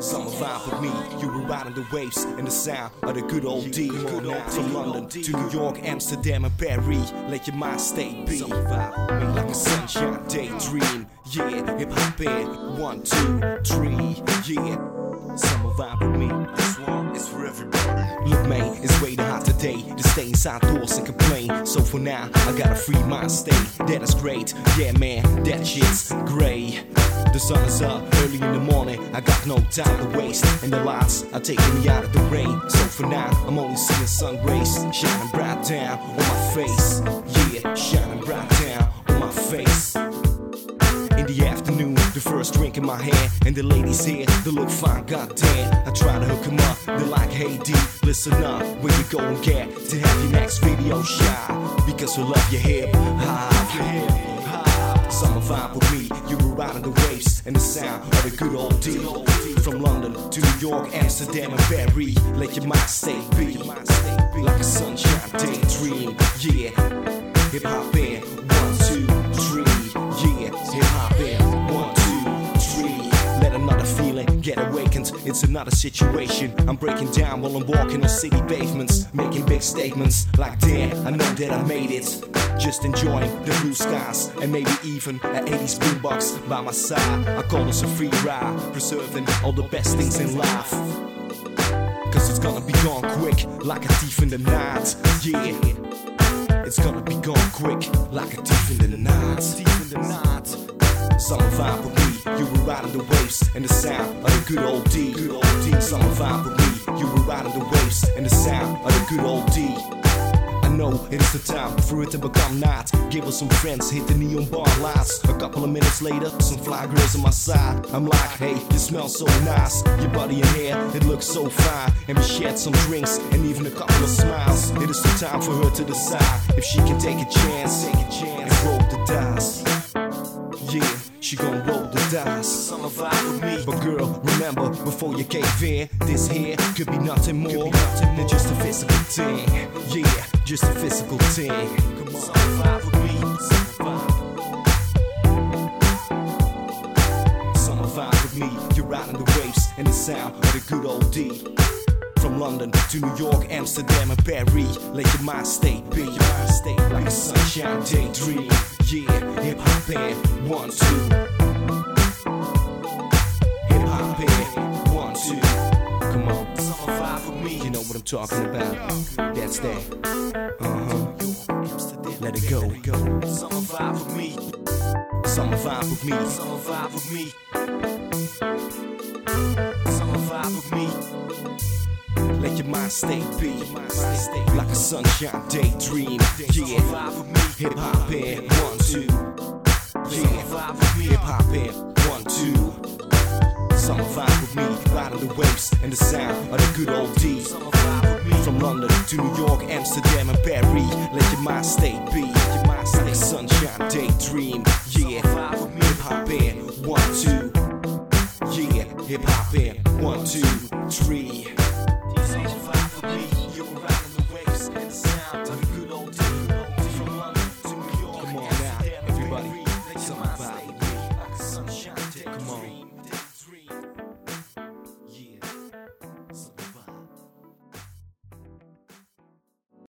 Summer vibe with me, you were riding the waves and the sound of the good old D. From London to New York, Amsterdam, and Paris, let your mind stay be. Like a sunshine daydream, yeah. Hip hop in one, two, three, yeah. Summer vibe with me, this one is for everybody. Look, man, it's way too hot today to stay inside doors and complain. So for now, I got a free mind state. That is great, yeah, man, that shit's great. The sun is up early in the morning. I got no time to waste, and the lights are taking me out of the rain. So for now, I'm only seeing sun rays shining bright down on my face. Yeah, shining bright down on my face. In the afternoon, the first drink in my hand, and the ladies here, they look fine, goddamn. I try to hook 'em up, they're like, hey D, listen up, where you go and get to have your next video shot? Because we love your hip me, you were riding the waves and the sound of the good old D. From London to New York, Amsterdam, and Paris, let your mind stay be like a sunshine daydream, yeah. Hip hop It's another situation. I'm breaking down while I'm walking on city pavements, making big statements like, damn, I know that I made it. Just enjoying the blue skies and maybe even an 80s boombox by my side. I call this a free ride, preserving all the best things in life. Cause it's gonna be gone quick, like a thief in the night. Yeah. It's gonna be gone quick, like a thief in the night. Summer vibe you were riding the waves and the sound of the good old D. Good old D. Summer vibe with me, you were riding the waves and the sound of the good old D. I know it is the time for it to become night. Give us some friends, hit the neon bar lights. A couple of minutes later, some fly girls on my side. I'm like, hey, you smell so nice. Your body and hair, it looks so fine. And we shared some drinks and even a couple of smiles. It is the time for her to decide if she can take a chance, take a chance and roll the dice. Yeah, she gon' roll dice. Summer vibe with me. But girl, remember, before you cave in, this here could be nothing more nothing than just a physical thing. Yeah, just a physical thing. Come on, summer vibe with me. Summer vibe. Summer vibe with me. You're riding the waves and the sound of the good old D. From London to New York, Amsterdam, and Paris, let your mind stay be. Your mind stay like a sunshine daydream. Yeah, hip hop and one two. Come on. You know what I'm talking about? That's that. Uh huh. Let it go. Summer vibe with me. Summer vibe with me. Summer vibe with me. Summer vibe with me. Let your mind stay be like a sunshine daydream. Yeah, hip hop in riding the waves and the sound of the good old D. From London to New York, Amsterdam, and Paris, let your mind stay be Your mind's like sunshine daydream. Yeah, hip hop in one two. Yeah, hip hop in one two three.